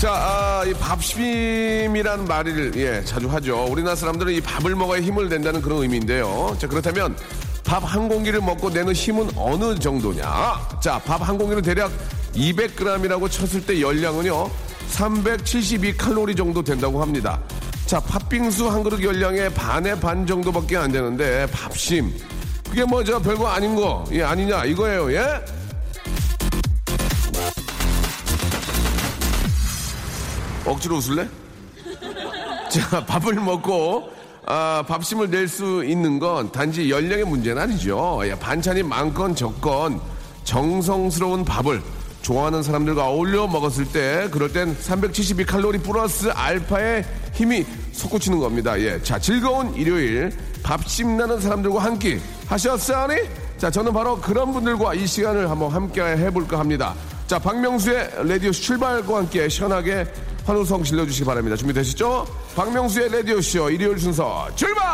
자, 아, 이 밥심이란 말을 예, 자주 하죠. 우리나라 사람들은 이 밥을 먹어야 힘을 낸다는 그런 의미인데요. 자, 그렇다면 밥 한 공기를 먹고 내는 힘은 어느 정도냐? 자, 밥 한 공기는 대략 200g이라고 쳤을 때 열량은요. 372칼로리 정도 된다고 합니다. 자, 팥빙수 한 그릇 열량의 반의 반 정도밖에 안 되는데 밥심. 그게 뭐 저 별거 아닌 거, 예, 아니냐 이거예요, 예? 억지로 웃을래? 자, 밥을 먹고 아, 밥심을 낼 수 있는 건 단지 연령의 문제는 아니죠. 예, 반찬이 많건 적건 정성스러운 밥을 좋아하는 사람들과 어울려 먹었을 때 그럴 땐 372 칼로리 플러스 알파의 힘이 솟구치는 겁니다. 예. 자, 즐거운 일요일 밥심 나는 사람들과 한 끼 하셨어니? 자, 저는 바로 그런 분들과 이 시간을 한번 함께 해볼까 합니다. 자, 박명수의 라디오 출발과 함께 시원하게 환호성 질러주시기 바랍니다. 준비되시죠? 박명수의 라디오쇼 일요일 순서 출발!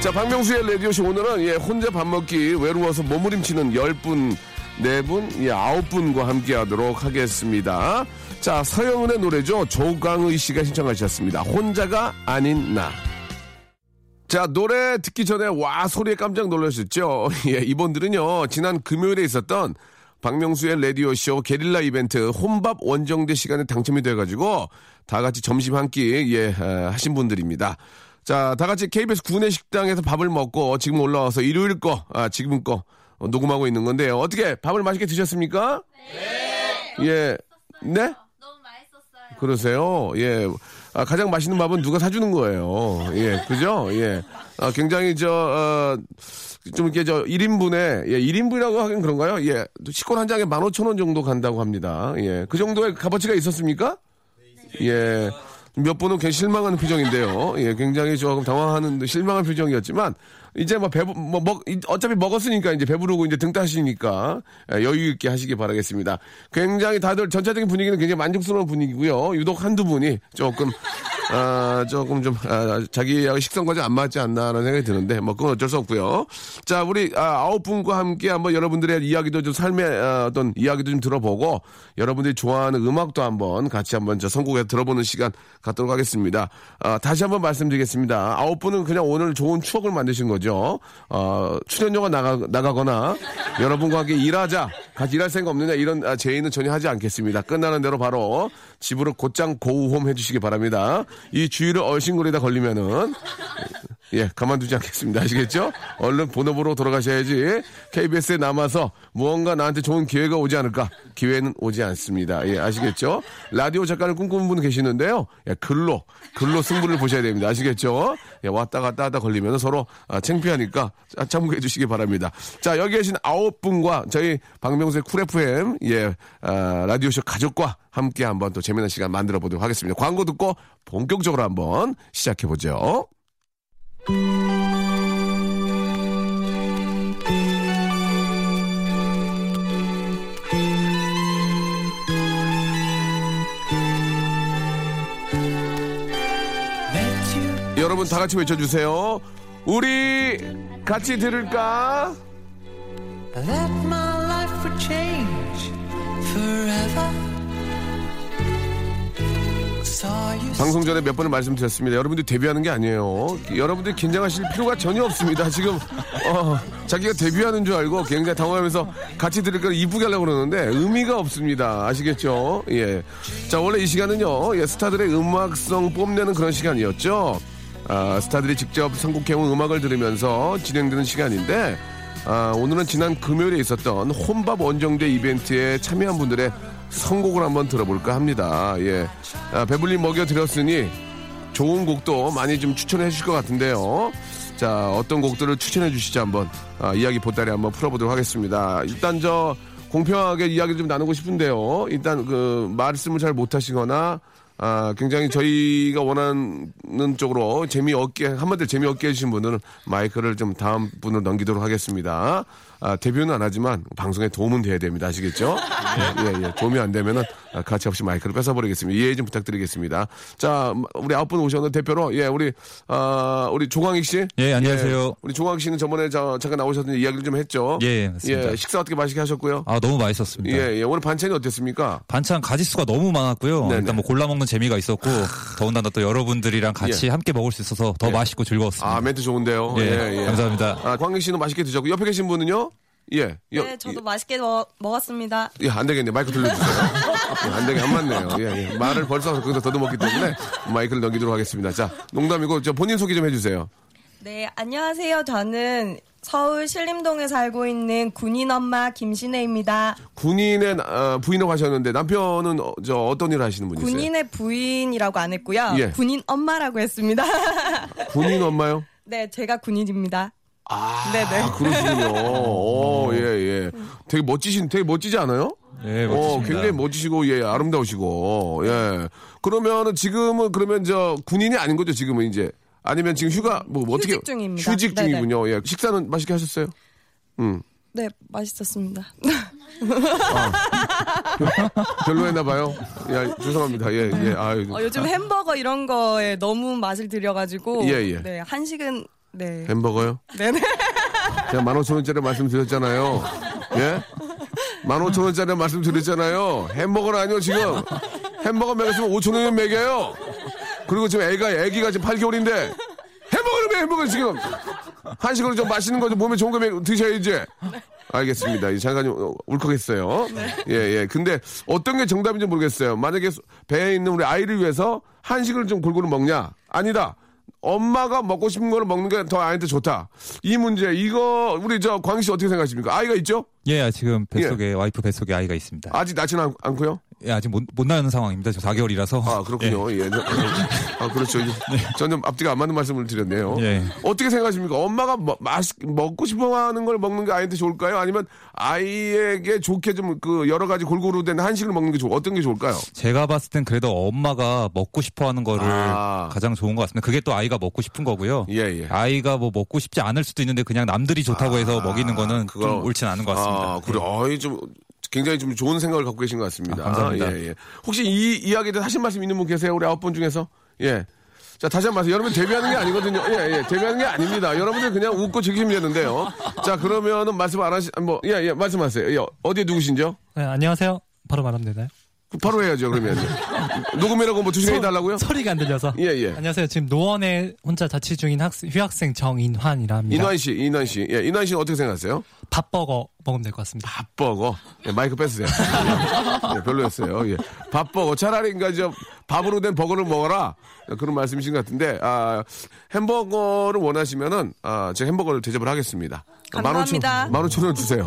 자, 박명수의 라디오쇼 오늘은 예, 혼자 밥 먹기 외로워서 몸부림치는 10분, 4분, 예, 9분과 함께 하도록 하겠습니다. 자, 서영은의 노래죠. 조강의 씨가 신청하셨습니다. 혼자가 아닌 나. 자, 노래 듣기 전에 와 소리에 깜짝 놀라셨죠? 예, 이분들은요. 지난 금요일에 있었던 박명수의 라디오쇼 게릴라 이벤트 혼밥 원정대 시간에 당첨이 돼가지고 다 같이 점심 한 끼, 예, 아, 하신 분들입니다. 자, 다 같이 KBS 구내 식당에서 밥을 먹고 지금 올라와서 일요일 거, 아, 지금 거 어, 녹음하고 있는 건데요. 어떻게 밥을 맛있게 드셨습니까? 네. 예. 네? 너무 맛있었어요. 그러세요? 예. 아, 가장 맛있는 밥은 누가 사주는 거예요. 예. 그죠? 예. 아, 굉장히 저, 어, 좀 이렇게 저 1인분에, 예, 1인분이라고 하긴 그런가요? 예. 식권 한 장에 15,000원 정도 간다고 합니다. 예. 그 정도의 값어치가 있었습니까? 예. 몇 분은 굉장히 실망하는 표정인데요. 예, 굉장히 조금 당황하는 실망한 표정이었지만 이제 뭐 배부 뭐 먹, 이- 어차피 먹었으니까 이제 배부르고 이제 등 따시니까 예, 여유 있게 하시기 바라겠습니다. 굉장히 다들 전체적인 분위기는 굉장히 만족스러운 분위기고요. 유독 한두 분이 조금 아, 조금 좀 아, 자기하고 식성과 좀 안 맞지 않나라는 생각이 드는데 뭐 그건 어쩔 수 없고요. 자, 우리 아, 아홉 분과 함께 한번 여러분들의 이야기도 좀 삶의 아, 어떤 이야기도 좀 들어보고 여러분들이 좋아하는 음악도 한번 같이 한번 저 선곡해서 들어보는 시간 갖도록 하겠습니다. 아, 다시 한번 말씀드리겠습니다. 아홉 분은 그냥 오늘 좋은 추억을 만드신 거죠. 어, 출연료가 나가, 나가거나 여러분과 함께 일하자, 같이 일할 생각 없느냐 이런 아, 제의는 전혀 하지 않겠습니다. 끝나는 대로 바로 집으로 곧장 고우홈 해주시기 바랍니다. 이 주위를 얼씬거리다 걸리면은 예, 가만두지 않겠습니다. 아시겠죠? 얼른 본업으로 돌아가셔야지 KBS에 남아서 무언가 나한테 좋은 기회가 오지 않을까? 기회는 오지 않습니다. 예, 아시겠죠? 라디오 작가를 꿈꾸는 분 계시는데요. 예, 글로, 글로 승부를 보셔야 됩니다. 아시겠죠? 예, 왔다 갔다 하다 걸리면 서로 아, 창피하니까 자, 참고해 주시기 바랍니다. 자, 여기 계신 아홉 분과 저희 박명수의 쿨 FM, 예, 아, 라디오쇼 가족과 함께 한번 또 재미난 시간 만들어 보도록 하겠습니다. 광고 듣고 본격적으로 한번 시작해 보죠. 여러분 다 같이 외쳐주세요. 우리 같이 들을까? 방송 전에 몇 번을 말씀드렸습니다. 여러분들이 데뷔하는 게 아니에요. 여러분들이 긴장하실 필요가 전혀 없습니다. 지금 어, 자기가 데뷔하는 줄 알고 굉장히 당황하면서 같이 들을 걸 이쁘게 하려고 그러는데 의미가 없습니다. 아시겠죠? 예. 자 원래 이 시간은요. 예, 스타들의 음악성 뽐내는 그런 시간이었죠. 아, 스타들이 직접 선곡해온 음악을 들으면서 진행되는 시간인데 아, 오늘은 지난 금요일에 있었던 혼밥 원정대 이벤트에 참여한 분들의 선곡을 한번 들어볼까 합니다. 예. 아, 배불리 먹여드렸으니 좋은 곡도 많이 좀 추천해 주실 것 같은데요. 자, 어떤 곡들을 추천해 주시지 한번 아, 이야기 보따리 한번 풀어보도록 하겠습니다. 일단 저 공평하게 이야기를 좀 나누고 싶은데요. 일단 그 말씀을 잘 못하시거나 아, 굉장히 저희가 원하는 쪽으로 재미없게, 한마디로 재미없게 해주신 분들은 마이크를 좀 다음 분으로 넘기도록 하겠습니다. 아, 데뷔는 안 하지만 방송에 도움은 돼야 됩니다. 아시겠죠? 예, 예, 예. 도움이 안 되면은 아, 가치 없이 마이크를 뺏어버리겠습니다. 이해 좀 부탁드리겠습니다. 자, 우리 아홉 분 오셨는데 대표로, 예, 우리, 아, 우리 조광익 씨. 예, 안녕하세요. 예, 우리 조광익 씨는 저번에 저, 잠깐 나오셨는데 이야기를 좀 했죠. 예, 맞습니다. 예, 식사 어떻게 맛있게 하셨고요? 아, 너무 맛있었습니다. 예, 예. 오늘 반찬이 어땠습니까? 반찬 가지수가 너무 많았고요. 네네. 일단 뭐 골라 먹는 재미가 있었고 더군다나 또 여러분들이랑 같이 예. 함께 먹을 수 있어서 더 예. 맛있고 즐거웠습니다. 아, 멘트 좋은데요. 예, 감사합니다. 아, 광익 씨는 맛있게 드셨고 옆에 계신 분은요? 예. 여- 네, 저도 맛있게 먹, 먹었습니다. 예, 안 되겠네. 마이크 돌려주세요. 예, 안 되게 안 맞네요. 예, 예. 말을 벌써 거기서 더듬었기 때문에 마이크를 넘기도록 하겠습니다. 자, 농담이고, 저 본인 소개 좀 해주세요. 네, 안녕하세요. 저는 서울 신림동에 살고 있는 군인 엄마 김신혜입니다. 군인의 어, 부인으로 하셨는데 남편은 어, 저 어떤 일을 하시는 분이세요? 군인의 부인이라고 안 했고요. 예. 군인 엄마라고 했습니다. 군인 엄마요? 네, 제가 군인입니다. 아, 네네. 그러시군요. 오, 예, 예. 되게 멋지신, 되게 멋지지 않아요? 예, 어, 멋지십니다. 굉장히 멋지시고, 예, 아름다우시고, 예. 그러면은 지금은 그러면 저 군인이 아닌 거죠, 지금은 이제. 아니면 지금 휴가, 뭐, 뭐 어떻게. 휴직 중입니다. 휴직 네네. 중이군요. 예. 식사는 맛있게 하셨어요? 음. 네, 맛있었습니다. 별로였나 봐요. 야, 죄송합니다. 예, 예. 아유. 어, 요즘 햄버거 이런 거에 너무 맛을 들여가지고. 예, 예. 네, 한식은, 네. 햄버거요? 네네. 제가 15,000원짜리 말씀드렸잖아요. 예? 15,000원짜리 말씀드렸잖아요. 햄버거는 아니요, 지금. 햄버거 먹였으면 5,000원이면 먹여요. 그리고 지금 애가, 애기가 지금 8개월인데, 햄버거를 왜 햄버거를 지금. 한식으로 좀 맛있는 거 좀 몸에 좋은 거 먹- 드셔야지. 알겠습니다. 이 잠깐 좀 어, 울컥했어요. 예, 예. 근데 어떤 게 정답인지 모르겠어요. 만약에 수- 배에 있는 우리 아이를 위해서 한식을 좀 골고루 먹냐? 아니다. 엄마가 먹고 싶은 거를 먹는 게 더 아이한테 좋다. 이 문제, 이거, 우리 저 광희 씨 어떻게 생각하십니까? 아이가 있죠? 예, 지금 뱃속에 와이프 뱃속에 아이가 있습니다. 아직 낳지는 않, 않고요? 예, 아직 못, 못 나는 상황입니다. 저 4개월이라서. 아, 그렇군요. 예. 저- 아, 그렇죠. 저는 앞뒤가 안 맞는 말씀을 드렸네요. 예. 어떻게 생각하십니까? 엄마가 뭐, 맛, 먹고 싶어 하는 걸 먹는 게 아이한테 좋을까요? 아니면 아이에게 좋게 좀 그 여러 가지 골고루 된 한식을 먹는 게 좋, 어떤 게 좋을까요? 제가 봤을 땐 그래도 엄마가 먹고 싶어 하는 거를 아. 가장 좋은 것 같습니다. 그게 또 아이가 먹고 싶은 거고요. 예, 예. 아이가 뭐 먹고 싶지 않을 수도 있는데 그냥 남들이 좋다고 해서 먹이는 거는 그거- 좀 옳진 않은 것 같습니다. 아, 그래. 어이, 좀, 굉장히 좀 좋은 생각을 갖고 계신 것 같습니다. 아, 감사합니다. 예, 예. 혹시 이 이야기에 대해서 하신 말씀 있는 분 계세요? 우리 아홉 분 중에서? 예. 자, 다시 한 번 말씀. 여러분 데뷔하는 게 아니거든요. 예, 예. 데뷔하는 게 아닙니다. 여러분들 그냥 웃고 즐기시면 되는데요. 자, 그러면은 말씀 안 하시, 뭐, 예, 예, 말씀하세요. 예, 어디에 누구신죠? 네, 안녕하세요. 바로 말하면 되나요? 바로 해야죠, 그러면. 녹음이라고 뭐 두 시간 해달라고요? 소리가 안 들려서. 예, 예. 안녕하세요. 지금 노원에 혼자 자취 중인 학생, 휴학생 정인환이라 합니다. 인환 씨, 인환 씨. 예, 인환 씨는 어떻게 생각하세요? 밥버거 먹으면 될 것 같습니다. 밥버거. 예, 마이크 뺏으세요. 예, 별로였어요. 예. 밥버거. 차라리 그러니까 저 밥으로 된 버거를 먹어라. 그런 말씀이신 것 같은데, 아, 햄버거를 원하시면은, 아, 제가 햄버거를 대접을 하겠습니다. 감사합니다. 만 오천 원 주세요.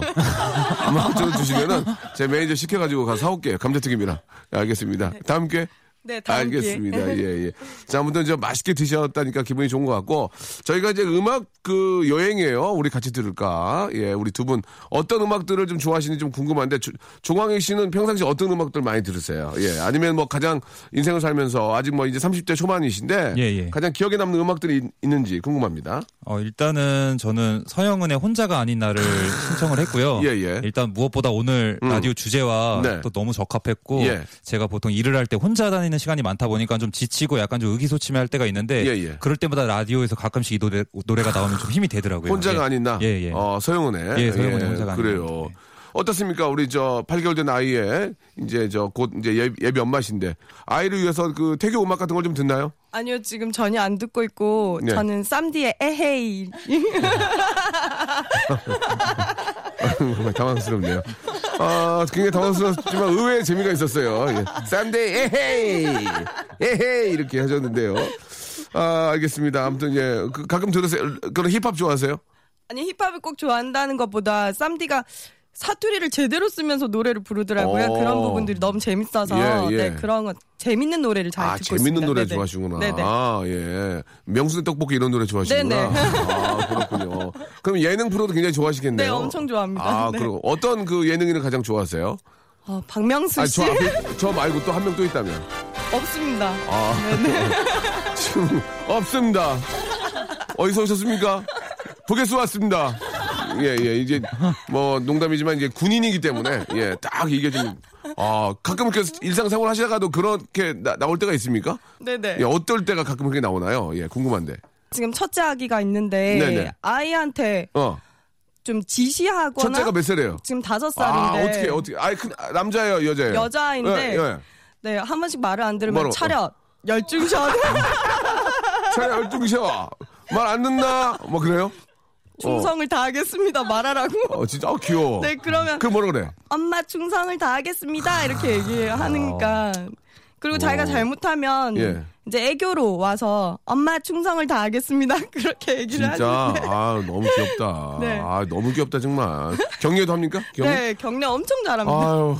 만 오천 원 주시면은 제 매니저 시켜가지고 가서 사올게요. 감자튀김이랑. 예, 알겠습니다. 다음 기회? 네. 알겠습니다. 예, 예. 자, 아무튼 저 맛있게 드셨다니까 기분이 좋은 것 같고, 저희가 이제 음악 그 여행이에요. 우리 같이 들을까? 예, 우리 두 분 어떤 음악들을 좀 좋아하시는지 좀 궁금한데, 조- 조광희 씨는 평상시 어떤 음악들 많이 들으세요? 예, 아니면 뭐 가장 인생을 살면서 아직 뭐 이제 30대 초반이신데, 예, 예. 가장 기억에 남는 음악들이 있, 있는지 궁금합니다. 어, 일단은 저는 서영은의 혼자가 아닌 나를 신청을 했고요. 예, 예. 일단 무엇보다 오늘 음. 라디오 주제와 네. 또 너무 적합했고 예. 제가 보통 일을 할 때 혼자 다니는 시간이 많다 보니까 좀 지치고 약간 좀 의기소침해할 때가 있는데 예, 예. 그럴 때마다 라디오에서 가끔씩 이 노래, 노래가 나오면 좀 힘이 되더라고요. 혼자가 예. 아닌 나. 예, 예. 어, 서영은의. 예, 서영은의 혼자가 아닌 그래요. 나. 네. 어떻습니까? 우리 저 8개월 된 아이의 이제 저 곧 이제 예, 예비 엄마신데 아이를 위해서 그 태교 음악 같은 걸 좀 듣나요? 아니요, 지금 전혀 안 듣고 있고 네. 저는 쌈디의 에헤이. 당황스럽네요. 아, 굉장히 당황스럽지만 의외의 재미가 있었어요. 예. 쌈디의, 에헤이! 에헤이! 이렇게 하셨는데요. 아, 알겠습니다. 아무튼, 예. 그, 가끔 들으세요. 그런 힙합 좋아하세요? 아니 힙합을 꼭 좋아한다는 것보다 쌈디가 사투리를 제대로 쓰면서 노래를 부르더라고요. 어. 그런 부분들이 너무 재밌어서 예, 예. 네, 그런 거 재밌는 노래를 잘 아, 듣고 재밌는 있습니다. 노래 네네. 좋아하시구나. 네네. 아, 예. 명수의 떡볶이 이런 노래 좋아하시구나. 네네. 아, 그렇군요. 그럼 예능 프로도 굉장히 좋아하시겠네요. 네, 엄청 좋아합니다. 아, 네. 그리고 어떤 그 예능인을 가장 좋아하세요? 어, 박명수 아니, 씨저 앞에, 저 말고 또 한 명 또 있다면. 없습니다. 아, 지금 없습니다. 어디서 오셨습니까? 북에서 왔습니다. 예, 예, 이제 뭐 농담이지만 이제 군인이기 때문에 예, 딱 이게 좀 아, 가끔 이렇게 일상생활 하시다가도 그렇게 나, 나올 때가 있습니까? 네네. 예, 어떨 때가 가끔 그렇게 나오나요? 예, 궁금한데. 지금 첫째 아기가 있는데 네네. 아이한테 어, 좀 지시하거나 첫째가 몇 살이에요? 지금 다섯 아, 살인데 어떻게 어떻게? 아, 큰 아, 남자예요, 여자예요? 여자인데 예, 예. 네, 한 번씩 말을 안 들으면 뭐라고? 차렷 열중셔 차라리 열중셔. 말 안 듣나? 뭐 그래요? 충성을 다하겠습니다 말하라고. 어, 진짜 어, 귀여워. 네 그러면 그 뭐라 그래? 엄마 충성을 다하겠습니다 이렇게 얘기하니까 그리고 자기가 잘못하면 예. 이제 애교로 와서 엄마 충성을 다하겠습니다 그렇게 얘기를 진짜 하는데 아 너무 귀엽다. 네. 아 너무 귀엽다 정말. 경례도 합니까? 경례? 네 경례 엄청 잘합니다. 아유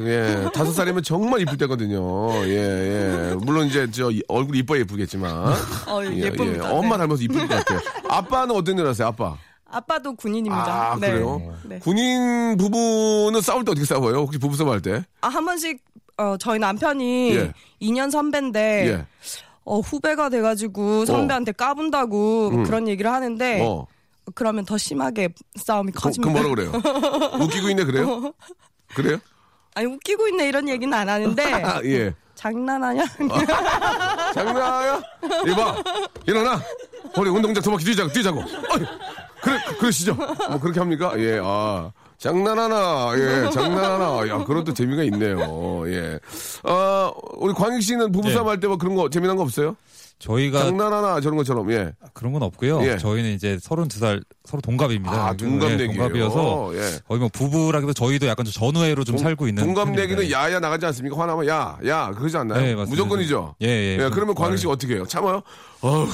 예 다섯 살이면 정말 이쁠 때거든요. 예 예. 물론 이제 저 이- 얼굴 이뻐 예쁘겠지만. 어, 예쁩니다. 엄마 네. 닮아서 이쁠 것 같아요. 아빠는 어떤 일 하세요? 아빠. 아빠도 군인입니다. 아 네. 그래요? 네. 군인 부부는 싸울 때 어떻게 싸워요? 혹시 부부 싸움 할 때? 아, 한 번씩 어, 저희 남편이 예. 2년 선배인데 예. 어, 후배가 돼가지고 선배한테 까분다고 뭐 그런 얘기를 하는데 어. 그러면 더 심하게 싸움이 그, 그 커집니다. 뭐라 그래요? 웃기고 있네 그래요? 그래요? 아니 웃기고 있네 이런 얘기는 안 하는데 아, 예. 장난하냐? 장난이야? 이봐, 일어나. 우리 운동장 두 바퀴 뛰자고, 뛰자고. 어이, 그래, 그- 그러시죠. 뭐 그렇게 합니까? 예, 아. 장난하나, 예, 장난하나. 야, 그런 또 재미가 있네요. 예. 아, 우리 광익 씨는 부부싸움 네. 할때 뭐 그런 거 재미난 거 없어요? 저희가 장난하나 저런 것처럼, 예. 그런 건 없고요. 예. 저희는 이제 32살 서로 동갑입니다. 아, 동갑내기예요. 네, 동갑이어서 예. 거의 뭐 부부라기보다 저희도 약간 좀 전우회로 좀 살고 있는 동갑내기는. 야야 나가지 않습니까? 화나면 야, 야, 그러지 않나요? 네, 맞습니다. 무조건이죠? 예, 예. 그러면 광익 씨 어떻게 해요? 참아요? 어휴?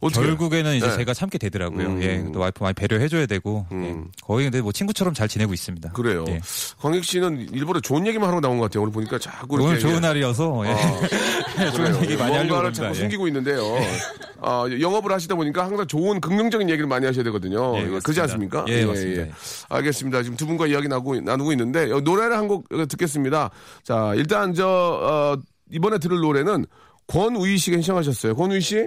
결국에는 이제 네. 제가 참게 되더라고요. 음. 예, 또 와이프 많이 배려해줘야 되고 음. 예. 거의 근데 뭐 친구처럼 잘 지내고 있습니다. 그래요. 예. 광익 씨는 일부러 좋은 얘기만 하러 나온 것 같아요. 오늘 보니까 자꾸 이렇게 오늘 좋은 예. 날이어서 예. 좋은. 얘기 많이 하려고 뭔가를. 자꾸 예. 숨기고 있는데요. 아, 영업을 하시다 보니까 항상 좋은 긍정적인 얘기를 많이 하셔야 되거든요. 예, 예. 그렇지 않습니까? 예, 맞습니다. 예. 알겠습니다. 지금 두 분과 이야기 나누고, 나누고 있는데 어, 노래를 한 곡 듣겠습니다. 자, 일단 저 어, 이번에 들을 노래는 권우희 씨가 신청하셨어요. 권우희 씨?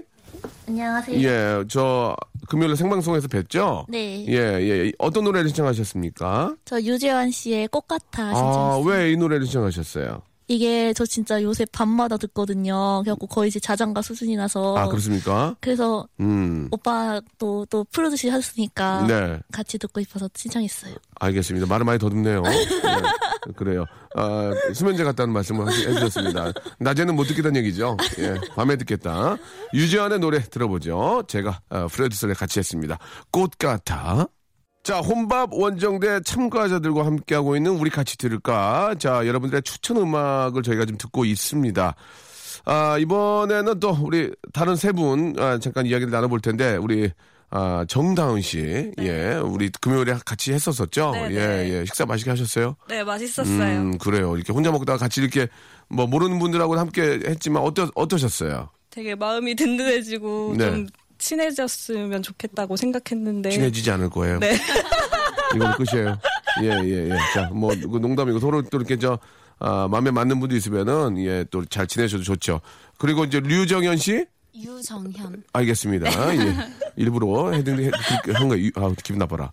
안녕하세요. 예, 저 금요일에 생방송에서 뵀죠? 네. 예, 예. 어떤 노래를 신청하셨습니까? 저 유재환 씨의 꽃 같아 아, 신청했어요. 왜 이 노래를 신청하셨어요? 이게 저 진짜 요새 밤마다 듣거든요. 그래갖고 거의 이제 자장가 수준이라서. 아, 그렇습니까? 그래서 음. 오빠 또, 또 프로듀시 하셨으니까 네. 같이 듣고 싶어서 신청했어요. 알겠습니다. 말을 많이 더듬네요. 네, 그래요. 아, 수면제 같다는 말씀을 해주셨습니다. 낮에는 못 듣겠다는 얘기죠. 예, 밤에 듣겠다. 유지환의 노래 들어보죠. 제가 어, 프로듀서를 같이 했습니다. 꽃 같아. 자, 혼밥 원정대 참가자들과 함께하고 있는 우리 같이 들을까? 자, 여러분들의 추천 음악을 저희가 좀 듣고 있습니다. 아, 이번에는 또 우리 다른 세 분, 아, 잠깐 이야기를 나눠볼 텐데, 우리, 아, 정다은 씨. 예, 우리 금요일에 같이 했었었죠? 네, 예, 네. 예. 식사 맛있게 하셨어요? 네 맛있었어요. 음, 그래요. 이렇게 혼자 먹다가 같이 이렇게 뭐 모르는 분들하고 함께 했지만 어떠, 어떠셨어요? 되게 마음이 든든해지고 네. 좀 친해졌으면 좋겠다고 생각했는데 친해지지 않을 거예요. 네. 이건 끝이에요. 예, 예, 예. 자, 뭐, 그 농담이고 서로 또 이렇게 저, 아, 마음에 맞는 분도 있으면은, 예, 또 잘 지내셔도 좋죠. 그리고 이제 류정현 씨? 유정현. 알겠습니다. 예. 일부러 헤딩, 해- 그렇게 한 거예요. 유- 아, 기분 나빠라.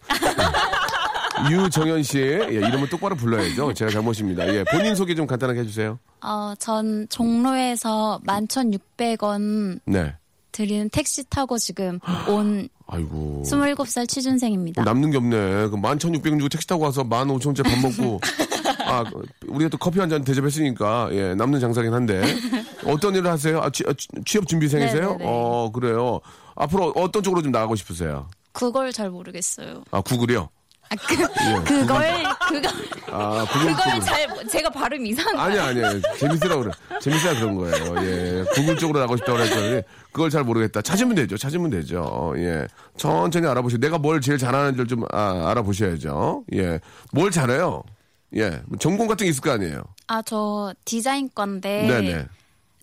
예. 유정현 씨, 예, 이름은 똑바로 불러야죠. 제가 잘못입니다. 예, 본인 소개 좀 간단하게 해주세요. 어, 전 종로에서 11,600원 네. 드리는 택시 타고 지금 온 아이고. 27살 취준생입니다. 남는 게 없네. 그 11,600원 주고 택시 타고 와서 15,000원짜리 밥 먹고. 아, 우리가 또 커피 한 잔 대접했으니까, 예, 남는 장사긴 한데. 어떤 일을 하세요? 아, 취, 아, 취 업 준비생이세요? 네네네. 어, 그래요. 앞으로 어떤 쪽으로 좀 나가고 싶으세요? 그걸 잘 모르겠어요. 아, 구글이요? 아, 그, 예. 그걸, 그거, 아, 구글, 그걸 구글. 잘, 제가 발음 이상한 아니, 아니, 재밌으라고 그래. 재밌어야 그런 거예요. 예. 구글 쪽으로 나가고 싶다고 그랬더니, 그걸 잘 모르겠다. 찾으면 되죠. 찾으면 되죠. 예. 천천히 알아보시고, 내가 뭘 제일 잘하는지를 좀 아, 알아보셔야죠. 예. 뭘 잘해요? 예. 뭐 전공 같은 게 있을 거 아니에요? 아, 저 디자인과인데 네네.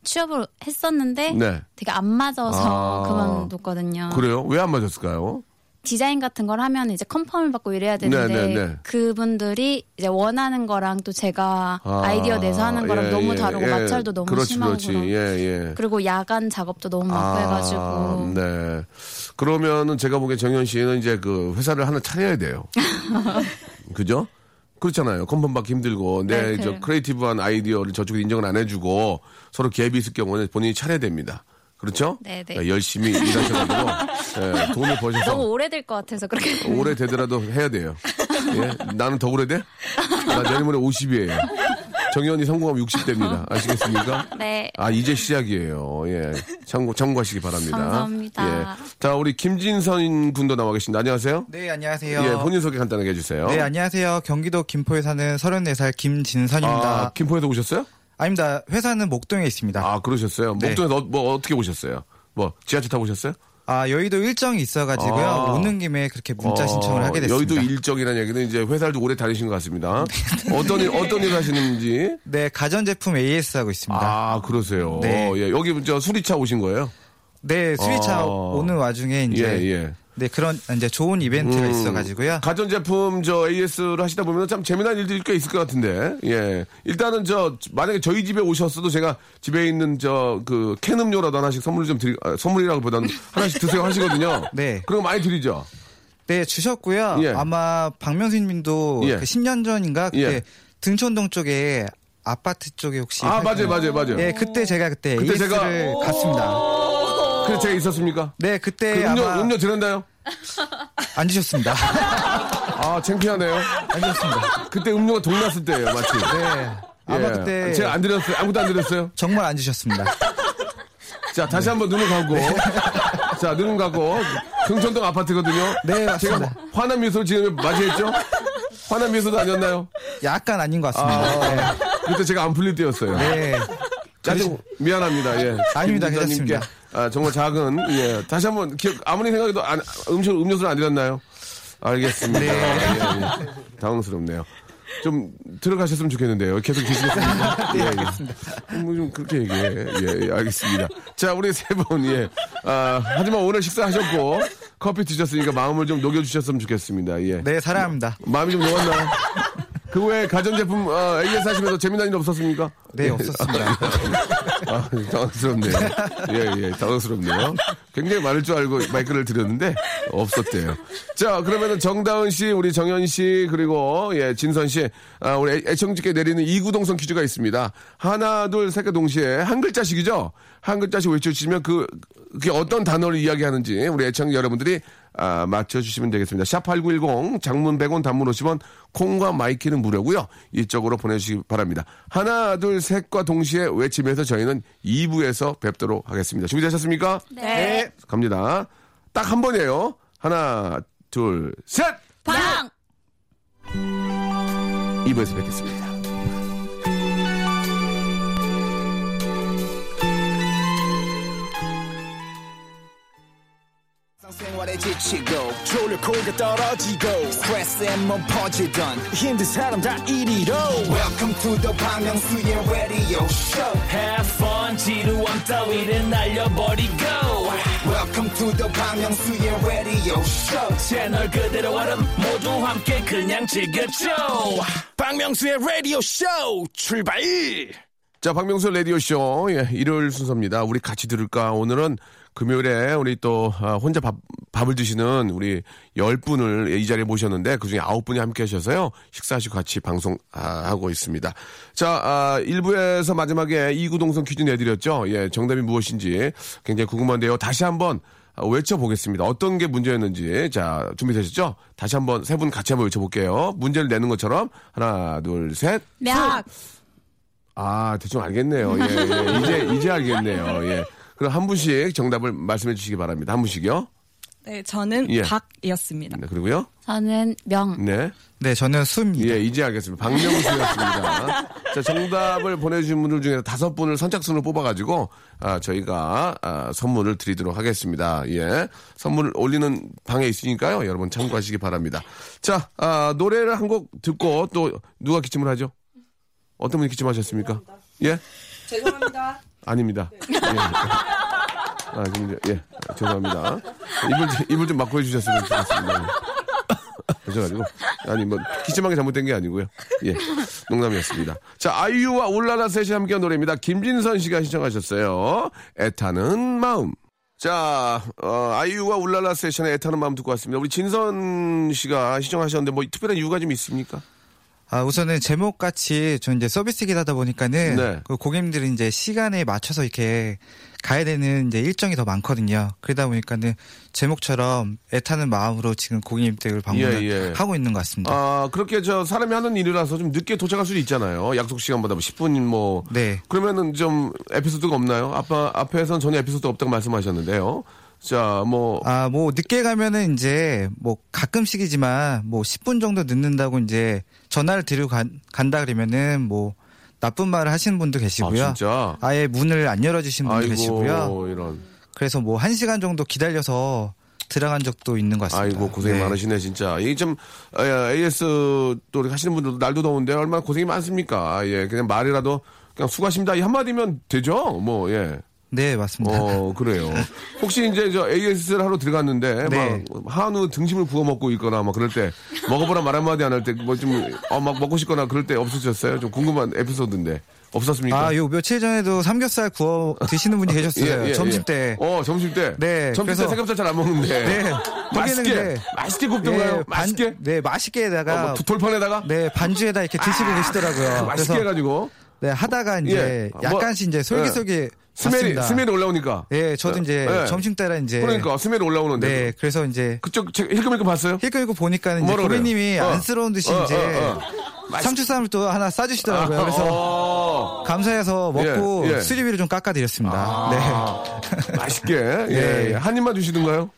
취업을 했었는데 네. 되게 안 맞아서 아. 그만뒀거든요. 그래요? 왜 안 맞았을까요? 디자인 같은 걸 하면 이제 컨펌을 받고 이래야 되는데 네, 네, 네. 그분들이 이제 원하는 거랑 또 제가 아, 아, 이디어 내서 하는 거랑 예, 너무 예, 다르고 예. 마찰도 너무 그렇지, 심하고 그렇지. 예, 예. 그리고 야간 작업도 너무 많고 해가지고 네. 그러면은 제가 보기엔 정현 씨는 이제 그 회사를 하나 차려야 돼요. 그죠? 그렇잖아요. confirm 받기 힘들고 내 네, 저 그래요. creative한 아이디어를 저쪽에 인정을 안 해주고 서로 갭이 있을 경우는 본인이 차려야 됩니다. 그렇죠? 네, 네. 예, 열심히 일하셔가지고 예, 돈을 버셔서 너무 오래될 것 같아서 그렇게 오래 되더라도 해야 돼요. 예? 나는 더 오래돼? 나 내일 모레 50이에요. 정현이 성공하면 60대입니다. 아시겠습니까? 네. 아, 이제 시작이에요. 예. 참고, 참고하시기 바랍니다. 감사합니다. 예. 자, 우리 김진선 군도 나와 계십니다. 안녕하세요. 네, 안녕하세요. 예, 본인 소개 간단하게 해주세요. 네, 안녕하세요. 경기도 김포에 사는 34살 김진선입니다. 아, 김포에서 오셨어요? 아닙니다. 회사는 목동에 있습니다. 아, 그러셨어요. 네. 목동에서 어, 뭐 어떻게 오셨어요? 뭐, 지하철 타고 오셨어요? 아, 여의도 일정이 있어가지고요. 아. 오는 김에 그렇게 문자 신청을 어, 하게 됐습니다. 여의도 일정이라는 얘기는 이제 회사를 좀 오래 다니신 것 같습니다. 어떤 일, 어떤 일 하시는지. 네, 가전제품 AS 하고 있습니다. 아, 그러세요. 네. 예, 여기 저 수리차 오신 거예요? 네, 수리차 어. 오는 와중에 이제 예, 예. 네 그런 이제 좋은 이벤트가 음, 있어가지고요. 가전제품 저 AS를 하시다 보면 참 재미난 일들이 꽤 있을 것 같은데. 예. 일단은 저 만약에 저희 집에 오셨어도 제가 집에 있는 저 그 캔 음료라도 하나씩 선물 좀 드리 아, 선물이라기보다는 하나씩 드세요 하시거든요. 네. 거 많이 드리죠. 네, 주셨고요. 예. 아마 박명수 님도 예. 그 10년 전인가 그때 예. 등촌동 쪽에 아파트 쪽에 혹시 아, 할- 맞아요, 맞아요, 맞아요. 네, 그때 제가 그때, 그때 AS를 제가- 갔습니다. 그래 제가 있었습니까? 네, 그 그때 음료 아마 음료 드렸나요? 안 주셨습니다. 아, 창피하네요. 안 주셨습니다. 그때 음료가 동났을 때예요, 마치. 네. 아마 예. 그때 제가 안 드렸어요. 아무도 안 드렸어요. 정말 안 주셨습니다. 자, 다시 한번 눈을 감고. 자, 눈을 감고. 등촌동 아파트거든요. 네, 맞습니다. 제가 환한 미소를 지금 맞이했죠? 환한 미소도 아니었나요? 약간 아닌 것 같습니다. 아, 그때 제가 안 풀릴 때였어요. 네. 짜증 미안합니다. 예. 아닙니다. 괜찮습니다. 아, 정말 작은 예. 다시 한번 기억 아무리 생각해도 안, 음료 음료수를 안 드렸나요? 알겠습니다. 네. 예, 예. 당황스럽네요. 좀 들어가셨으면 좋겠는데요. 계속 계시겠습니까? 네, 알겠습니다. 뭐 좀 그렇게 얘기해. 예, 예, 알겠습니다. 자, 우리 세 분, 예. 아, 하지만 오늘 식사하셨고, 커피 드셨으니까 마음을 좀 녹여주셨으면 좋겠습니다. 예. 네, 사랑합니다. 마음이 좀 녹았나요? 그 외에 가전제품, 어, AS 하시면서 재미난 일 없었습니까? 네, 예. 없었습니다. 아, 당황스럽네요. 예, 예, 당황스럽네요. 굉장히 많을 줄 알고 마이크를 드렸는데, 없었대요. 자, 그러면은 정다은 씨, 우리 정현 씨, 그리고, 예, 진선 씨, 아, 우리 애- 애청직께 내리는 이구동성 퀴즈가 있습니다. 하나, 둘, 셋 개 동시에 한 글자씩이죠? 한 글자씩 외쳐주시면 그, 그게 어떤 단어를 이야기하는지 우리 애청 여러분들이 아, 맞춰주시면 되겠습니다. 샵8910 장문 100원 단문 50원 콩과 마이키는 무료고요. 이쪽으로 보내주시기 바랍니다. 하나 둘 셋과 동시에 외치면서 저희는 2부에서 뵙도록 하겠습니다. 준비되셨습니까? 네. 갑니다. 딱 한 번이에요. 하나 둘 셋! 방! 2부에서 뵙겠습니다. 생활에 지치고, 졸려 코가 떨어지고, 스트레스에 몸 퍼지던, 힘든 사람 다 이리로. welcome to the Bang radio show Have fun 지루함 따위를 날려버리고 welcome to the Bang radio show 채널 그대로 얼음 모두 함께 그냥 즐겨줘 박명수의 라디오 쇼 출발 자, 박명수 라디오쇼, 예, 일요일 순서입니다. 우리 같이 들을까? 오늘은 금요일에 우리 또, 아, 혼자 밥, 밥을 드시는 우리 열 분을 이 자리에 모셨는데 그 중에 아홉 분이 함께 하셔서요. 식사하시고 같이 방송하고 있습니다. 자, 아, 1부에서 마지막에 이구동성 퀴즈 내드렸죠. 예, 정답이 무엇인지 굉장히 궁금한데요. 다시 한번 아, 외쳐보겠습니다. 어떤 게 문제였는지. 자, 준비되셨죠? 다시 한번 세 분 같이 한번 외쳐볼게요. 문제를 내는 것처럼. 하나, 둘, 셋. 약. 아, 대충 알겠네요. 예, 예. 이제, 이제 알겠네요. 예. 그럼 한 분씩 정답을 말씀해 주시기 바랍니다. 한 분씩요. 네, 저는 예. 박이었습니다. 네, 그리고요. 저는 명. 네. 네, 저는 수입니다. 예, 이제 알겠습니다. 박명수였습니다. 자, 정답을 보내주신 분들 중에 다섯 분을 선착순으로 뽑아가지고, 아, 저희가, 아, 선물을 드리도록 하겠습니다. 예. 선물 올리는 방에 있으니까요. 여러분 참고하시기 바랍니다. 자, 아, 노래를 한 곡 듣고 또 누가 기침을 하죠? 어떤 분이 기침하셨습니까? 예? 죄송합니다. 아닙니다. 예. 아, 지금 예. 아, 죄송합니다. 입을, 좀- 입을 좀 막고 해주셨으면 좋겠습니다. 그래가지고 아니 뭐 기침한 게 잘못된 게 아니고요. 예, 농담이었습니다. 자, 아이유와 울라라 셋이 함께한 노래입니다. 김진선 씨가 신청하셨어요. 애타는 마음. 자, 어, 아이유와 울라라 세션의 애타는 마음 듣고 왔습니다. 우리 진선 씨가 신청하셨는데 뭐 특별한 이유가 좀 있습니까? 아, 우선은 제목 같이 좀 이제 서비스긴 하다 보니까는 네. 그 고객님들이 이제 시간에 맞춰서 이렇게 가야 되는 이제 일정이 더 많거든요. 그러다 보니까는 제목처럼 애타는 마음으로 지금 고객님들 방문을 예, 예. 하고 있는 것 같습니다. 아, 그렇게 저 사람이 하는 일이라서 좀 늦게 도착할 수도 있잖아요. 약속 시간보다 뭐 10분 뭐. 네. 그러면은 좀 에피소드가 없나요? 아빠 앞에서는 전혀 에피소드 없다고 말씀하셨는데요. 자, 뭐 아, 뭐 늦게 가면은 이제 뭐 가끔씩이지만 뭐 10분 정도 늦는다고 이제 전화를 드리고 간, 간다 그러면은 뭐 나쁜 말을 하시는 분도 계시고요. 아, 진짜? 아예 문을 안 열어주신 분도 아이고 계시고요. 이런. 그래서 뭐한 시간 정도 기다려서 들어간 적도 있는 것 같습니다. 아이고 고생이 네. 많으시네 진짜. 이게 좀 아, AS 또 하시는 분들도 날도 더운데 얼마나 고생이 많습니까? 예, 그냥 말이라도 그냥 수고하십니다 이 한마디면 되죠. 뭐 예. 네, 맞습니다. 어 그래요. 혹시 이제 저 AS를 하러 들어갔는데 네. 막 한우 등심을 구워 먹고 있거나 막 그럴 때 먹어보라 말 한마디 안 할 때 뭐 좀 어 막 먹고 싶거나 그럴 때 없으셨어요? 좀 궁금한 에피소드인데 없었습니까? 아, 요 며칠 전에도 삼겹살 구워 드시는 분이 계셨어요. 예, 예, 점심 예. 때. 어, 점심 때. 네, 점심 때 삼겹살 잘 안 먹는데. 네. 맛있게. 맛있게 굽던가요? 예, 반- 맛있게? 네, 맛있게다가 어, 뭐 돌판에다가? 네, 반주에다 이렇게 드시고 계시더라고요. 맛있게 그래서 해가지고. 네, 하다가 이제 예. 약간씩 이제 솔깃솔깃 smell이, 봤습니다. smell이 올라오니까. 예, 저도 이제 예. 점심 때라 이제 그러니까 smell이 올라오는데. 네, 그래서 이제 그쪽 책 힐끔 힐끔 봤어요? 힐끔 힐끔 보니까 이제 뭐라 그래요? 고객님이 어. 안쓰러운 듯이 어, 이제 어, 어. 상추쌈을 또 하나 싸주시더라고요. 아, 그래서 어. 감사해서 먹고 예, 예. 수리비를 좀 깎아드렸습니다. 아, 맛있게. 예, 예. 예. 한 입만 주시던가요?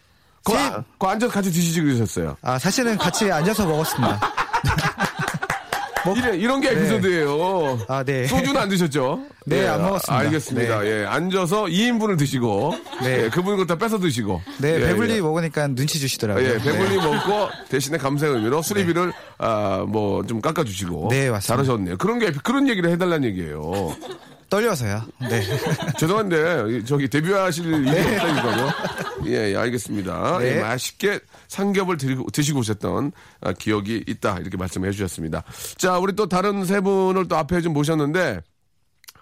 거, 세- 아, 거 앉아서 같이 드시지 그러셨어요. 아, 사실은 같이 앉아서 먹었습니다. 이래, 이런 게 에피소드예요. 뭐, 아, 네. 소주는 안 드셨죠? 네, 예, 안 먹었습니다. 알겠습니다. 예, 앉아서 2인분을 드시고, 네. 예, 그분 걸다 뺏어 드시고. 네, 예, 배불리 예. 먹으니까 눈치 주시더라고요. 예, 배불리 네. 먹고 대신에 감사의 의미로 수리비를 아, 뭐 좀 깎아 주시고. 네, 맞습니다. 잘하셨네요. 그런 게 그런 얘기를 해 달라는 얘기예요. 떨려서요. 네. 죄송한데 저기 데뷔하실 일이 없다니까요. 예, 예, 알겠습니다. 네. 예, 맛있게 삼겹을 드리고, 드시고 오셨던 아, 기억이 있다 이렇게 말씀해 주셨습니다. 자, 우리 또 다른 세 분을 또 앞에 좀 모셨는데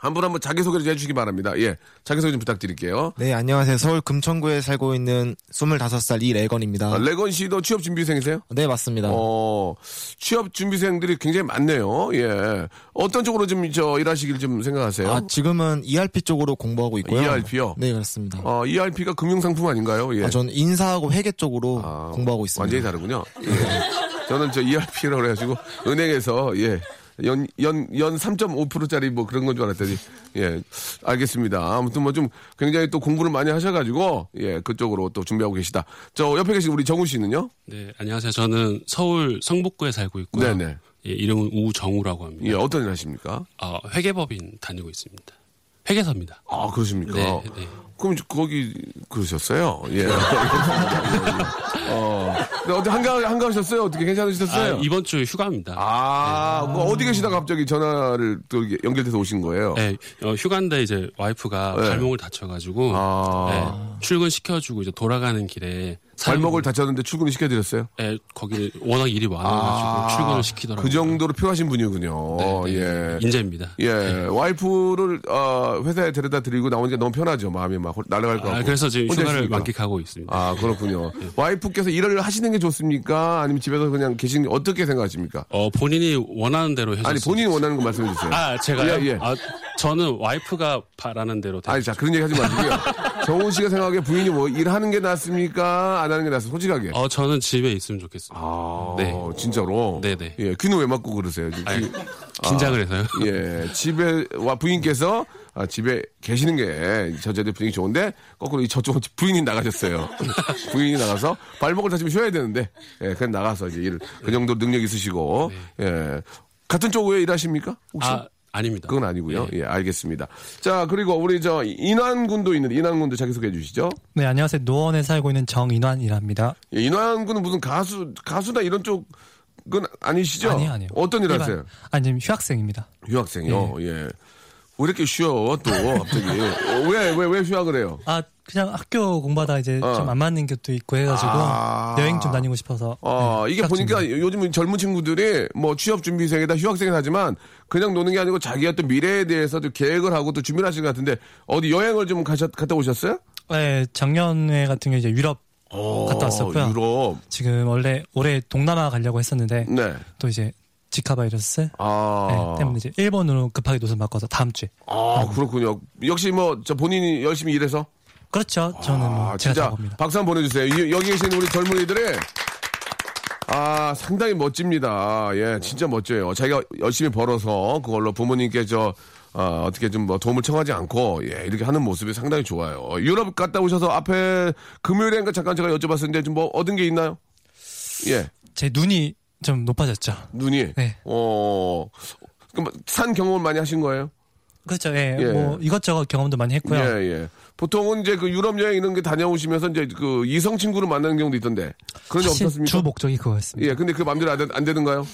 한 분 한번 자기 소개를 좀 해주시기 바랍니다. 예, 자기 소개 좀 부탁드릴게요. 네, 안녕하세요. 서울 금천구에 살고 있는 25살 이래건입니다. 아, 레건 씨도 취업 준비생이세요? 네, 맞습니다. 어, 취업 준비생들이 굉장히 많네요. 예. 어떤 쪽으로 좀 저 일하시길 좀 생각하세요? 아, 지금은 ERP 쪽으로 공부하고 있고요. ERP요? 네, 그렇습니다. 어, ERP가 금융상품 아닌가요? 예. 아, 저는 인사하고 회계 쪽으로 공부하고 있습니다. 완전히 다르군요. 예. 저는 저 ERP라고 그래가지고 은행에서 예. 연, 연, 연 3.5%짜리 뭐 그런 건 줄 알았더니, 예, 알겠습니다. 아무튼 뭐 좀 굉장히 또 공부를 많이 하셔가지고, 예, 그쪽으로 또 준비하고 계시다. 저 옆에 계신 우리 정우 씨는요? 네, 안녕하세요. 저는 서울 성북구에 살고 있고요. 네네. 예, 이름은 우정우라고 합니다. 예, 어떤 일 하십니까? 아, 회계법인 다니고 있습니다. 회계사입니다. 아, 그러십니까? 네, 네. 그럼 거기 그러셨어요? 예. 어. 근데 어디 한가 한가하셨어요? 어떻게 괜찮으셨어요? 아, 이번 주 휴가입니다. 아, 뭐 어디 계시다가 갑자기 전화를 또 연결돼서 오신 거예요? 네, 어, 휴가인데 이제 와이프가 네. 발목을 다쳐가지고 아. 네, 출근 시켜주고 이제 돌아가는 길에 발목을 다쳤는데 출근을 시켜드렸어요? 네, 거기 워낙 일이 많아가지고 아, 출근을 시키더라고요. 그 정도로 필요하신 분이군요. 네, 네. 예. 인재입니다. 예, 와이프를 어, 회사에 데려다 드리고 나오니까 너무 편하죠. 마음이 막 날아갈 것 같고. 아, 그래서 지금 휴가를 있으니까. 만끽하고 있습니다. 아, 그렇군요. 와이프께서 일을 하시는 게 좋습니까? 아니면 집에서 그냥 계신 게 어떻게 생각하십니까? 어, 본인이 원하는 대로 해줬어요. 아니, 본인이 원하는 거 말씀해 주세요. 아, 제가요? 예, 예. 아, 저는 와이프가 바라는 대로. 아니, 자, 그런 얘기 하지 마시고요. 정훈 씨가 생각하기에 부인이 뭐 일하는 게 낫습니까? 안 하는 게 낫습니까? 솔직하게. 어, 저는 집에 있으면 좋겠습니다. 아, 네. 진짜로? 네네. 예, 귀는 왜 막고 그러세요? 귀- 아니, 긴장을 해서요. 예, 집에 와 부인께서 아, 집에 계시는 게 저자들 분위기 좋은데 거꾸로 이 저쪽은 부인이 나가셨어요. 부인이 나가서 발목을 다치면 쉬어야 되는데 예, 그냥 나가서 이제 일, 그 정도 능력 있으시고 예, 같은 쪽에 일하십니까? 혹시? 아, 아닙니다. 그건 아니고요. 예, 알겠습니다. 자, 그리고 우리 저 인환군도 있는데 인환군도 자기 소개해 주시죠. 네, 안녕하세요. 노원에 살고 있는 정인환이랍니다. 예, 인환군은 무슨 가수 가수나 이런 쪽은 아니시죠? 아니요, 아니요. 어떤 일 일반- 하세요? 아니, 지금 휴학생입니다. 유학생이요. 예. 왜 이렇게 쉬어 또 갑자기 왜왜왜 휴학을 해요? 아, 그냥 학교 공부하다 이제 어. 좀안 맞는 것도 있고 해가지고 아. 여행 좀 다니고 싶어서. 어, 네, 이게 보니까 중입니다. 요즘 젊은 친구들이 뭐 취업 준비생이다 휴학생이 하지만 그냥 노는 게 아니고 자기가 또 미래에 대해서 또 계획을 하고 또 준비를 하시는 것 같은데 어디 여행을 좀 가셨, 갔다 오셨어요? 네, 작년에 같은 경우 이제 유럽 갔다 왔었고요. 어, 유럽. 지금 원래 올해 동남아 가려고 했었는데 네. 또 이제 지카 바이러스 아. 네, 때문에 이제 일본으로 급하게 노선 바꿔서 다음 주에. 아, 그렇군요. 역시 뭐, 저 본인이 열심히 일해서? 그렇죠. 저는 뭐 아, 제가 진짜 작업입니다. 박수 한번 보내주세요. 이- 여기 계신 우리 젊은이들이 아 상당히 멋집니다. 예, 진짜 멋져요. 자기가 열심히 벌어서 그걸로 부모님께 저 아, 어떻게 좀 뭐 도움을 청하지 않고 예, 이렇게 하는 모습이 상당히 좋아요. 유럽 갔다 오셔서 앞에 금요일인가 잠깐 제가 여쭤봤었는데 좀 뭐 얻은 게 있나요? 예, 제 눈이 좀 높아졌죠. 눈이. 네. 어, 그럼 산 경험을 많이 하신 거예요? 그렇죠. 예. 예. 뭐 이것저것 경험도 많이 했고요. 예, 예. 보통은 이제 그 유럽 여행 이런 게 다녀오시면서 이제 그 이성 친구를 만나는 경우도 있던데 그런 적 사실 없었습니까? 주 목적이 그거였습니다. 예, 근데 그 마음대로 안, 되- 안 되는가요?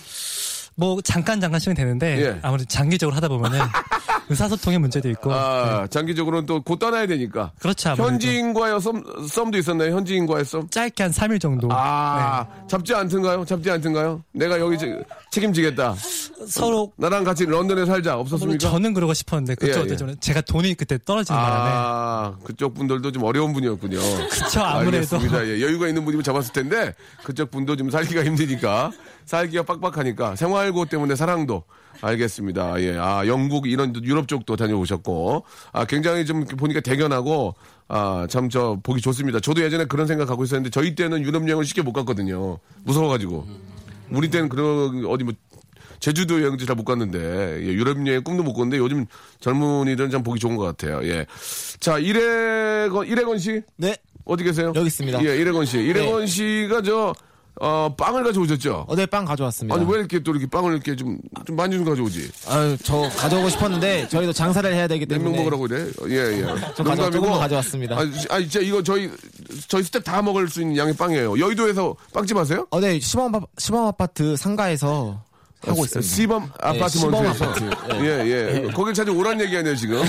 뭐 잠깐 잠깐씩은 되는데 예. 아무래도 장기적으로 하다 보면은 의사소통의 문제도 있고 아, 장기적으로는 또 곧 떠나야 되니까. 그렇죠. 아무래도. 현지인과의 썸, 썸도 있었나요? 현지인과의 썸? 짧게 한 3일 정도 아, 네. 잡지 않던가요? 잡지 않던가요? 내가 여기 제- 책임지겠다. 서로 나랑 같이 런던에 살자. 없었습니까? 저는 그러고 싶었는데 그쪽 예, 예. 예, 제가 돈이 그때 떨어지는 바람에 아, 그쪽 분들도 좀 어려운 분이었군요. 그쵸, 아무래도. 알겠습니다. 예, 여유가 있는 분이면 잡았을 텐데, 그쪽 분도 좀 살기가 힘드니까, 살기가 빡빡하니까, 생활고 때문에 사랑도. 알겠습니다. 예, 아, 영국 이런 유럽 쪽도 다녀오셨고, 아, 굉장히 좀 보니까 대견하고, 아, 참 저 보기 좋습니다. 저도 예전에 그런 생각하고 있었는데, 저희 때는 유럽 여행을 쉽게 못 갔거든요. 무서워 가지고. 우리 때는 그런, 어디 뭐, 제주도 여행도 잘못 갔는데 예, 유럽 여행 꿈도 못 꿨는데 요즘 젊은이들은 참 보기 좋은 것 같아요. 예. 자 이래건 이래건 씨. 네. 어디 계세요? 여기 있습니다. 예, 이래건 씨. 이래건 씨가 저 어, 빵을 가져오셨죠? 어, 네, 빵 가져왔습니다. 아니 왜 이렇게 또 이렇게 빵을 이렇게 좀 좀 많이 좀 가져오지? 아유, 저 가져오고 싶었는데 저희도 장사를 해야 되기 몇 때문에 명 먹으라고 그래? 예, 예. 저 가져- 조금만 가져왔습니다. 지- 아니, 진짜 이거 저희 저희 스텝 다 먹을 수 있는 양의 빵이에요. 여의도에서 빵집 하세요? 어, 네, 시범, 아- 시범 아파트 상가에서 하고 있습니다. 시범 네, apartment에서 시범 아파트. 예, 예. 거길 찾아 오란 얘기 아니에요, 지금? 어,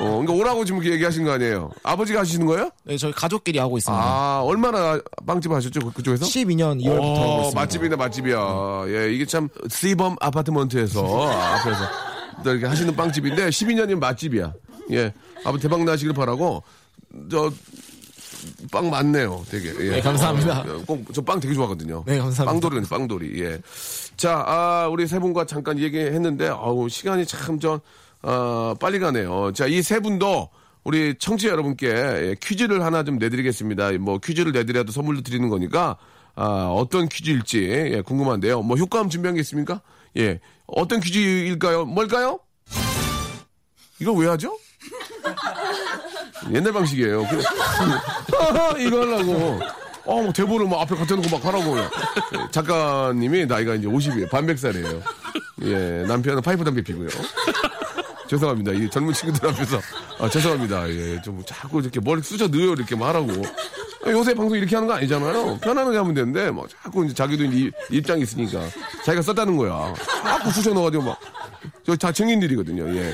그러니까 오라고 지금 얘기하신 거 아니에요? 아버지가 하시는 거예요? 네, 저희 가족끼리 하고 있습니다. 아, 얼마나 빵집 하셨죠, 그- 그쪽에서? 12년 2월부터 하고 어, 있습니다. 맛집이네, 맛집이야. 예, 이게 참, 시범 apartment에서, 앞에서, 또 이렇게 하시는 빵집인데, 12년이면 맛집이야. 예. 아버 대박 나시길 바라고, 저, 빵 많네요, 되게. 예. 네, 감사합니다. 어, 꼭, 저 빵 되게 좋아하거든요. 네, 감사합니다. 빵돌이네, 빵돌이. 예. 자, 아, 우리 세 분과 잠깐 얘기했는데, 어우, 시간이 참, 저, 어, 빨리 가네요. 자, 이 세 분도, 우리 청취자 여러분께 예, 퀴즈를 하나 좀 내드리겠습니다. 뭐 퀴즈를 내드려도 선물도 드리는 거니까 아, 어떤 퀴즈일지 예, 궁금한데요. 뭐 효과음 준비한 게 있습니까? 예, 어떤 퀴즈일까요? 뭘까요? 이걸 왜 하죠? 옛날 방식이에요. 이거 하려고. 어, 뭐 대본을 막 앞에 갖다 놓고 막 하라고. 예, 작가님이 나이가 이제 50이에요. 반백살이에요. 예, 남편은 파이프 담배 피고요. 죄송합니다. 이 젊은 친구들 앞에서. 아, 죄송합니다. 예, 좀 자꾸 이렇게 머리 쑤셔 넣어요. 이렇게 말하고. 요새 방송 이렇게 하는 거 아니잖아요. 편안하게 하면 되는데, 뭐, 자꾸 이제 자기도 이제 이- 입장이 있으니까. 자기가 썼다는 거야. 자꾸 쑤셔 넣어가지고 막. 저 다 증인들이거든요. 예.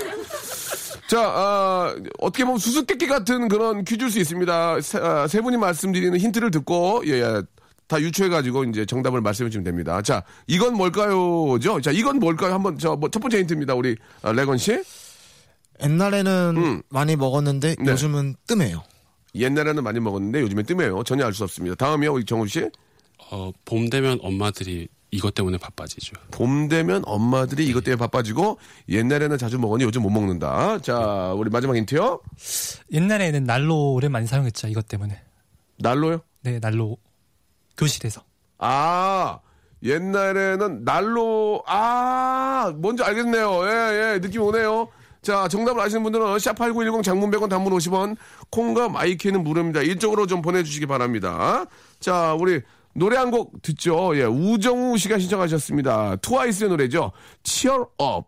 자, 아, 어떻게 보면 수수께끼 같은 그런 퀴즈일 수 있습니다. 세, 아, 세 분이 말씀드리는 힌트를 듣고, 예, 예, 다 유추해가지고 이제 정답을 말씀해 주시면 됩니다. 자, 이건 뭘까요?죠? 자, 이건 뭘까요? 한번, 저, 뭐, 첫 번째 힌트입니다. 우리, 아, 레건 씨. 옛날에는 많이 먹었는데 네. 요즘은 뜸해요. 옛날에는 많이 먹었는데 요즘에 뜸해요. 전혀 알 수 없습니다. 다음이요, 우리 정훈 씨. 어, 봄 되면 엄마들이 이것 때문에 바빠지죠. 봄 되면 엄마들이 이것 때문에 바빠지고 옛날에는 자주 먹었니 요즘 못 먹는다. 자, 우리 마지막 힌트요. 옛날에는 난로를 많이 사용했죠. 이것 때문에. 난로요? 네, 난로. 교실에서. 아, 옛날에는 난로, 아, 뭔지 알겠네요. 예, 예, 느낌 오네요. 자, 정답을 아시는 분들은 샵8910 장문 100원 단문 50원, 콩과 마이키는 무료입니다. 이쪽으로 좀 보내주시기 바랍니다. 자, 우리 노래 한 곡 듣죠. 예, 우정우 씨가 신청하셨습니다. 트와이스의 노래죠. Cheer Up.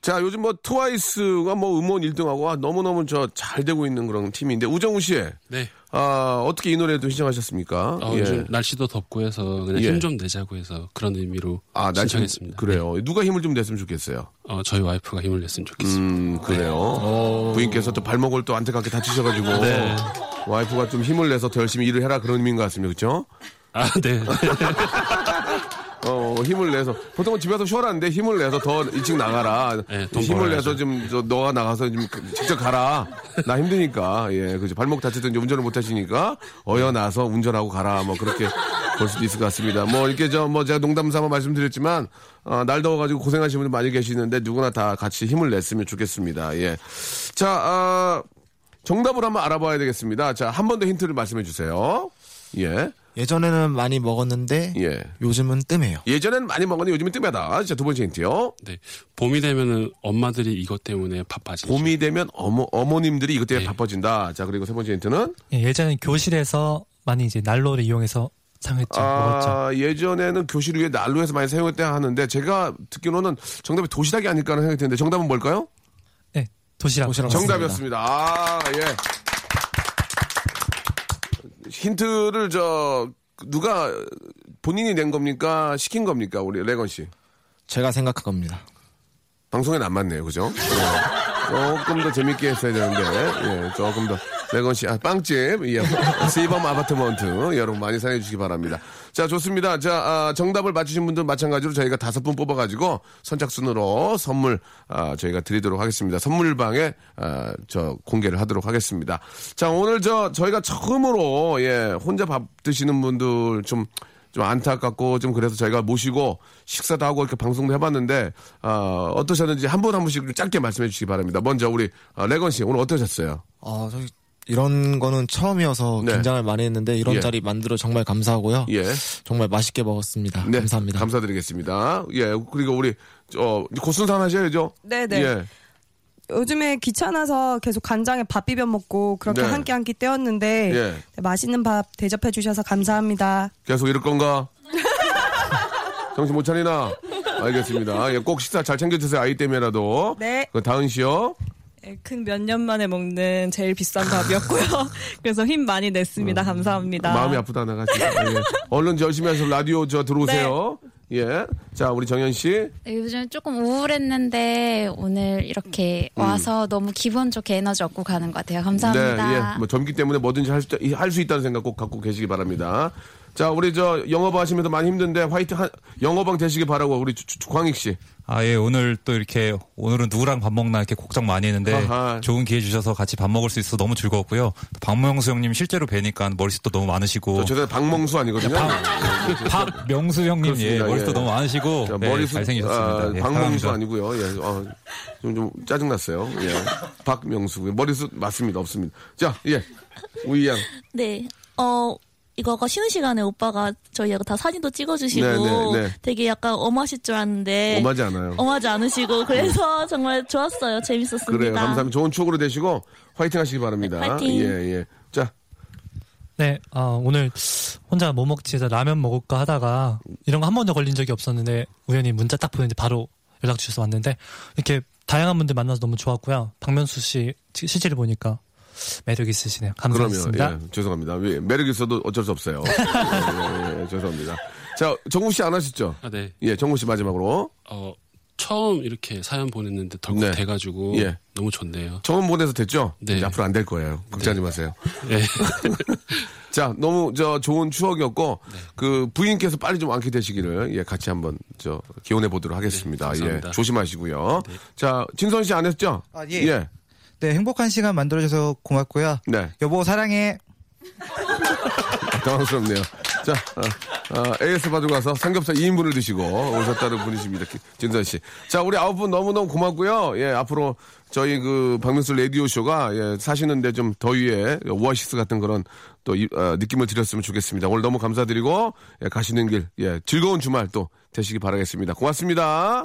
자, 요즘 뭐 트와이스가 뭐 음원 1등하고 너무너무 저 잘 되고 있는 그런 팀인데, 우정우 씨. 네. 아, 어떻게 이 노래도 신청하셨습니까? 어, 예. 요즘 날씨도 덥고 해서 그냥 예. 힘좀 내자고 해서 그런 의미로 아, 신청했습니다. 그래요. 누가 힘을 좀 냈으면 좋겠어요. 어, 저희 와이프가 힘을 냈으면 좋겠습니다. 음, 그래요. 부인께서 또 발목을 또 안타깝게 다치셔 가지고 네. 와이프가 좀 힘을 내서 더 열심히 일을 해라 그런 의미인 것 같습니다. 그렇죠? 아, 네. 어, 힘을 내서 보통은 집에서 쉬어라는데 힘을 내서 더 일찍 나가라. 네, 돈 힘을. 내서 좀 저, 너가 나가서 좀 그- 직접 가라. 나 힘드니까 예, 그죠. 발목 다쳤든 이제 운전을 못 하시니까 어여 나서 운전하고 가라. 뭐 그렇게 볼 수도 있을 것 같습니다. 뭐 이렇게 저 뭐 제가 농담 삼아 말씀드렸지만 어, 날 더워가지고 고생하시는 분들 많이 계시는데 누구나 다 같이 힘을 냈으면 좋겠습니다. 예, 자 아, 정답을 한번 알아봐야 되겠습니다. 자 한 번 더 힌트를 말씀해 주세요. 예. 예전에는 많이 먹었는데 예. 요즘은 뜸해요. 예전에는 많이 먹었는데 요즘은 뜸하다. 자, 두 번째 힌트요. 네. 봄이 되면은 엄마들이 이것 때문에 바빠지죠. 봄이 되면 어머, 어머님들이 이것 네. 때문에 바빠진다. 자, 그리고 세 번째 힌트는? 예, 예전에 교실에서 많이 이제 난로를 이용해서 사용했죠. 먹었죠. 아, 예전에는 교실 위에 난로에서 많이 사용했다 하는데 제가 듣기로는 정답이 도시락이 아닐까 하는 생각이 드는데 정답은 뭘까요? 네, 도시락. 정답이었습니다. 아, 예. 힌트를 저 누가 본인이 낸 겁니까? 시킨 겁니까? 우리 레건 씨. 제가 생각한 겁니다. 방송엔 안 맞네요, 그죠? 예. 조금 더 재밌게 했어야 되는데, 예, 조금 더. 레건 씨, 아, 빵집, 예, 세이범 아파트먼트, 여러분 많이 사랑해 주시기 바랍니다. 자, 좋습니다. 자, 아, 정답을 맞추신 분들 마찬가지로 저희가 다섯 분 뽑아가지고 선착순으로 선물, 아, 저희가 드리도록 하겠습니다. 선물방에, 아, 저, 공개를 하도록 하겠습니다. 자, 오늘 저, 저희가 처음으로, 예, 혼자 밥 드시는 분들 좀, 좀 안타깝고 좀 그래서 저희가 모시고 식사도 하고 이렇게 방송도 해봤는데 어, 어떠셨는지 한 분 한 분씩 짧게 말씀해 주시기 바랍니다. 먼저 우리 어, 레건 씨 오늘 어떠셨어요? 어, 저기 이런 거는 처음이어서 네. 긴장을 많이 했는데 이런 예. 자리 만들어 정말 감사하고요. 예. 정말 맛있게 먹었습니다. 네, 감사합니다. 감사드리겠습니다. 예, 그리고 우리 어, 고순산 하셔야죠. 네 네. 예. 요즘에 귀찮아서 계속 간장에 밥 비벼 먹고 그렇게 네. 한끼 한끼 때웠는데 예. 네, 맛있는 밥 대접해 주셔서 감사합니다. 계속 이럴 건가? 정신 못 차리나? 알겠습니다. 예, 꼭 식사 잘 챙겨 드세요. 아이 때문에라도. 네. 그 다은 씨요. 큰몇 년 만에 먹는 제일 비싼 밥이었고요. 그래서 힘 많이 냈습니다. 감사합니다. 음. 마음이 아프다 나가 지금. 예. 얼른 열심히 하셔서 라디오 저 들어오세요. 예. 자, 우리 정현 씨. 네, 요즘 조금 우울했는데 오늘 이렇게 음. 와서 너무 기분 좋게 에너지 얻고 가는 것 같아요. 감사합니다. 네, 예. 뭐 젊기 때문에 뭐든지 할 수, 할수 있다는 생각 꼭 갖고 계시기 바랍니다. 자, 우리 저 영업 하시면서 많이 힘든데 화이팅 한, 영어방 되시기 바라고 우리 주- 주- 광익 씨. 아, 예, 오늘 또 이렇게, 오늘은 누구랑 밥 먹나 이렇게 걱정 많이 했는데, 아하. 좋은 기회 주셔서 같이 밥 먹을 수 있어서 너무 즐거웠고요. 또 박명수 형님 실제로 뵈니까 머리숱도 너무 많으시고. 저 죄송해요. 박명수 아니거든요. 박명수 형님, 예, 그렇습니다. 머리숱도 예. 너무 많으시고. 자, 네, 머리숱, 잘생기셨습니다. 아, 예, 박명수 사랑합니다. 아니고요. 예. 어, 좀, 좀 짜증났어요. 예. 박명수. 머리숱 맞습니다. 없습니다. 자, 예. 우이 양. 네. 어, 이거가 쉬는 시간에 오빠가 저희하고 다 사진도 찍어주시고 네, 네, 네. 되게 약간 엄하실 줄 알았는데 엄하지 않아요. 엄하지 않으시고 그래서 정말 좋았어요. 재밌었습니다. 그래요. 감사합니다. 좋은 추억으로 되시고 화이팅 하시기 바랍니다. 네, 화이팅. 예, 예. 자, 네, 아, 오늘 혼자 뭐 먹지 해서 라면 먹을까 하다가 이런 거 한 번도 걸린 적이 없었는데 우연히 문자 딱 보냈는데 바로 연락 주셔서 왔는데 이렇게 다양한 분들 만나서 너무 좋았고요. 박명수 씨 시- 실제로 보니까 매력 있으시네요. 감사합니다. 그러면 예, 죄송합니다. 왜, 매력 있어도 어쩔 수 없어요. 예, 예, 예, 죄송합니다. 자, 정우 씨안 하셨죠? 아, 네. 예, 정우 씨 마지막으로. 어, 처음 이렇게 사연 보냈는데 덜컥 네. 돼가지고 예. 너무 좋네요. 처음 보내서 됐죠? 네. 이제 앞으로 안 될 거예요. 걱정하지 마세요. 네. 자, 너무 저 좋은 추억이었고 그 부인께서 빨리 좀 완쾌 되시기를 예, 같이 한번 저 기원해 보도록 하겠습니다. 예, 감사합니다. 조심하시고요. 자, 진선 씨 안 했죠? 아, 예. 예. 네, 행복한 시간 만들어줘서 고맙고요. 네. 여보 사랑해. 당황스럽네요. 자, 어, 어, AS 받으러 가서 삼겹살 2인분을 드시고 오셨다는 분이십니다. 기- 진선 씨. 자, 우리 아홉 분 너무너무 고맙고요. 예, 앞으로 저희 그 박명수 라디오 쇼가 예, 사시는데 좀 더위에 오아시스 같은 그런 또 이- 어, 느낌을 드렸으면 좋겠습니다. 오늘 너무 감사드리고 예, 가시는 길 예, 즐거운 주말 또 되시기 바라겠습니다. 고맙습니다.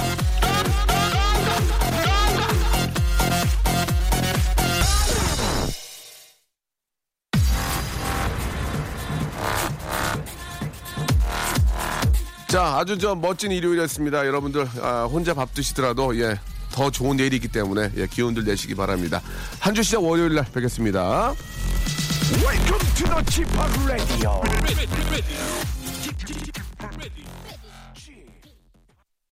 자, 아주 저 멋진 일요일이었습니다. 여러분들 아, 혼자 밥 드시더라도 예, 더 좋은 내일이 있기 때문에 예, 기운들 내시기 바랍니다. 한 주 시작 월요일 날 뵙겠습니다. Welcome to the Chip Radio.